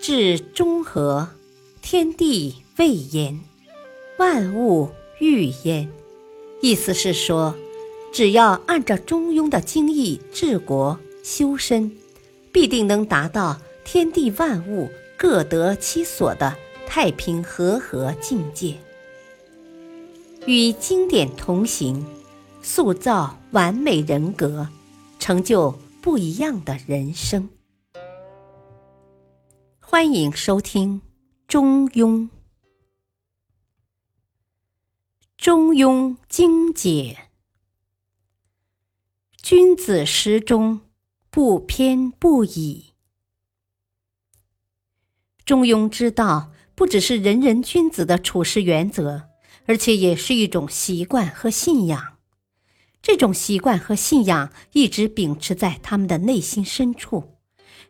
至中和，天地未焉，万物欲焉。意思是说，只要按照中庸的精义治国修身，必定能达到天地万物各得其所的太平和合境界。与经典同行，塑造完美人格，成就不一样的人生。欢迎收听《中庸》。中庸精解，君子时中，不偏不倚。中庸之道不只是人人君子的处事原则，而且也是一种习惯和信仰。这种习惯和信仰一直秉持在他们的内心深处，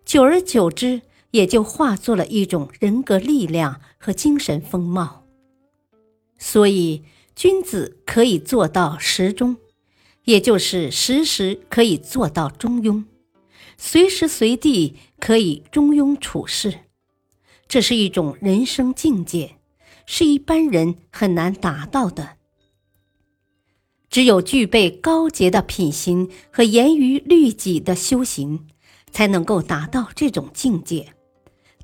久而久之，也就化作了一种人格力量和精神风貌。所以。君子可以做到时中，也就是时时可以做到中庸，随时随地可以中庸处事。这是一种人生境界，是一般人很难达到的。只有具备高洁的品行和严于律己的修行，才能够达到这种境界，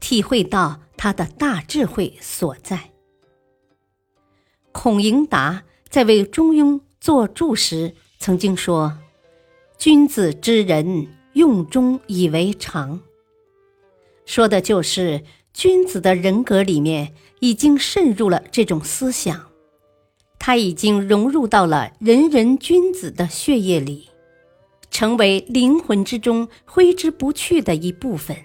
体会到他的大智慧所在。孔颖达在为《中庸》作注时曾经说：“君子之人，用中以为常。”说的就是君子的人格里面已经渗入了这种思想，他已经融入到了人人君子的血液里，成为灵魂之中挥之不去的一部分。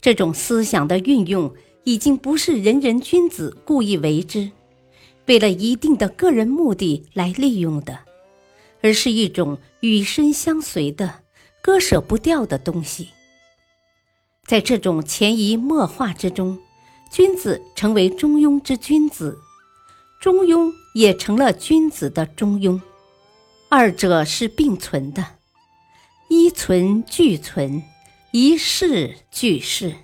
这种思想的运用，已经不是人人君子故意为之。为了一定的个人目的来利用的，而是一种与身相随的、割舍不掉的东西。在这种潜移默化之中，君子成为中庸之君子，中庸也成了君子的中庸，二者是并存的，一存俱存，一世俱世。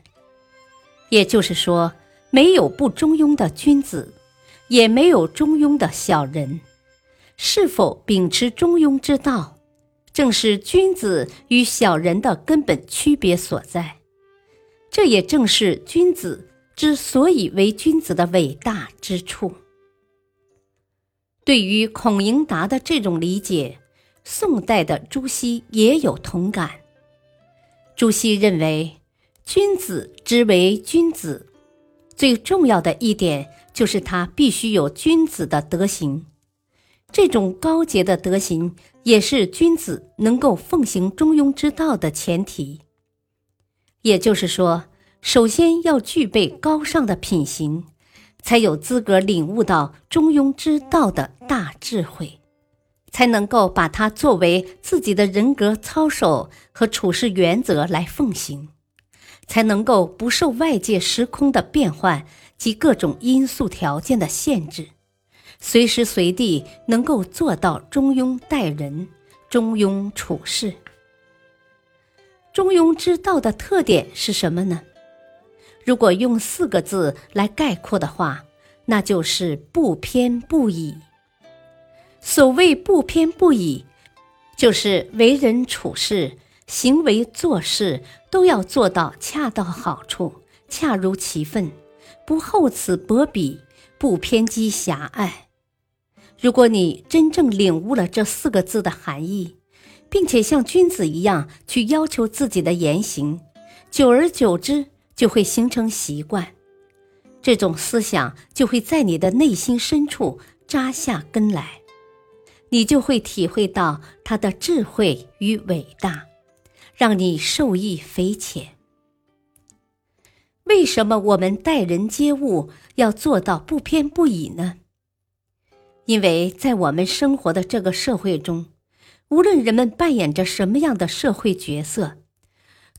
也就是说，没有不中庸的君子。也没有中庸的小人，是否秉持中庸之道，正是君子与小人的根本区别所在。这也正是君子之所以为君子的伟大之处。对于孔颖达的这种理解，宋代的朱熹也有同感。朱熹认为，君子之为君子，最重要的一点。就是他必须有君子的德行，这种高洁的德行也是君子能够奉行中庸之道的前提。也就是说，首先要具备高尚的品行，才有资格领悟到中庸之道的大智慧，才能够把它作为自己的人格操守和处事原则来奉行，才能够不受外界时空的变换。及各种因素条件的限制，随时随地能够做到中庸待人、中庸处事。中庸之道的特点是什么呢？如果用四个字来概括的话，那就是不偏不倚。所谓不偏不倚，就是为人处事、行为做事都要做到恰到好处、恰如其分。不厚此薄彼，不偏激狭隘。如果你真正领悟了这四个字的含义，并且像君子一样去要求自己的言行，久而久之就会形成习惯，这种思想就会在你的内心深处扎下根来，你就会体会到他的智慧与伟大，让你受益匪浅。为什么我们待人接物要做到不偏不倚呢？因为在我们生活的这个社会中，无论人们扮演着什么样的社会角色，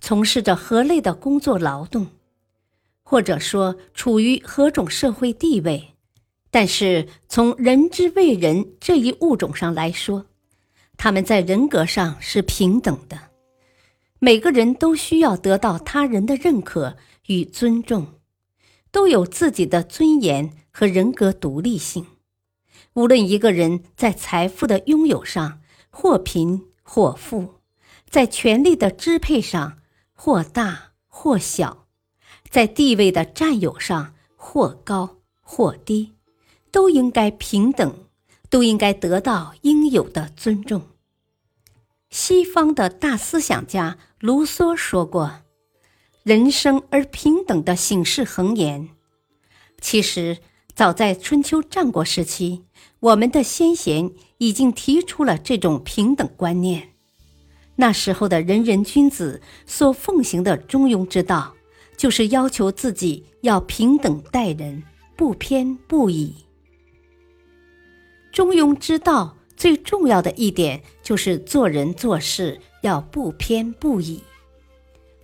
从事着何类的工作劳动，或者说处于何种社会地位，但是从人之为人这一物种上来说，他们在人格上是平等的。每个人都需要得到他人的认可与尊重，都有自己的尊严和人格独立性。无论一个人在财富的拥有上或贫或富，在权力的支配上或大或小，在地位的占有上或高或低，都应该平等，都应该得到应有的尊重。西方的大思想家卢梭说过：“人生而平等的醒世恒言。”其实，早在春秋战国时期。我们的先贤已经提出了这种平等观念。那时候的仁人君子所奉行的中庸之道，就是要求自己要平等待人，不偏不倚。中庸之道最重要的一点就是做人做事要不偏不倚。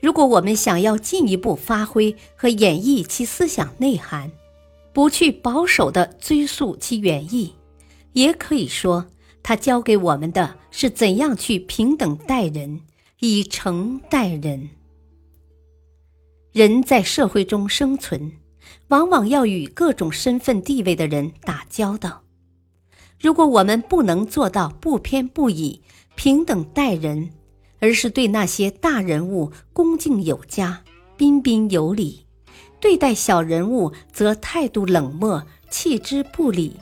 如果我们想要进一步发挥和演绎其思想内涵，不去保守地追溯其原意。也可以说，他教给我们的是怎样去平等待人，以诚待人。人在社会中生存，往往要与各种身份地位的人打交道。如果我们不能做到不偏不倚、平等待人，而是对那些大人物恭敬有加、彬彬有礼，对待小人物则态度冷漠、弃之不理。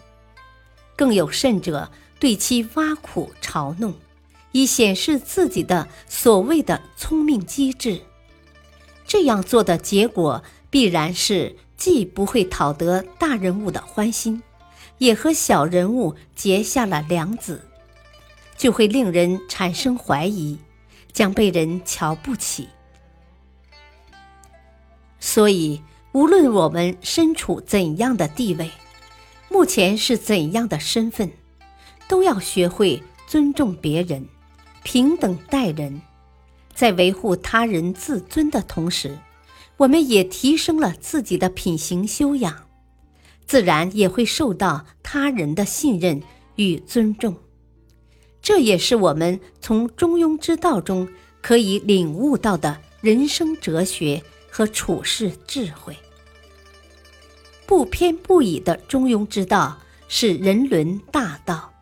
更有甚者，对其挖苦嘲弄，以显示自己的所谓的聪明机智。这样做的结果，必然是既不会讨得大人物的欢心，也和小人物结下了梁子，就会令人产生怀疑，将被人瞧不起。所以，无论我们身处怎样的地位，目前是怎样的身份，都要学会尊重别人，平等待人，在维护他人自尊的同时，我们也提升了自己的品行修养，自然也会受到他人的信任与尊重。这也是我们从中庸之道中可以领悟到的人生哲学和处世智慧。不偏不倚的中庸之道是人伦大道，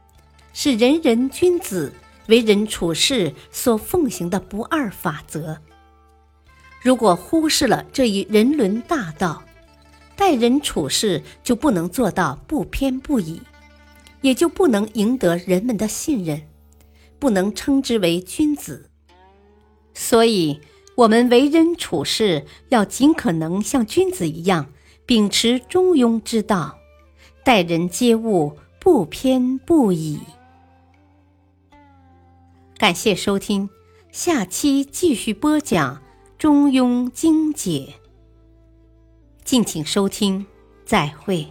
是人人君子为人处事所奉行的不二法则。如果忽视了这一人伦大道，待人处事就不能做到不偏不倚，也就不能赢得人们的信任，不能称之为君子。所以，我们为人处事要尽可能像君子一样。秉持中庸之道，待人接物不偏不倚。感谢收听，下期继续播讲《中庸精解》。敬请收听，再会。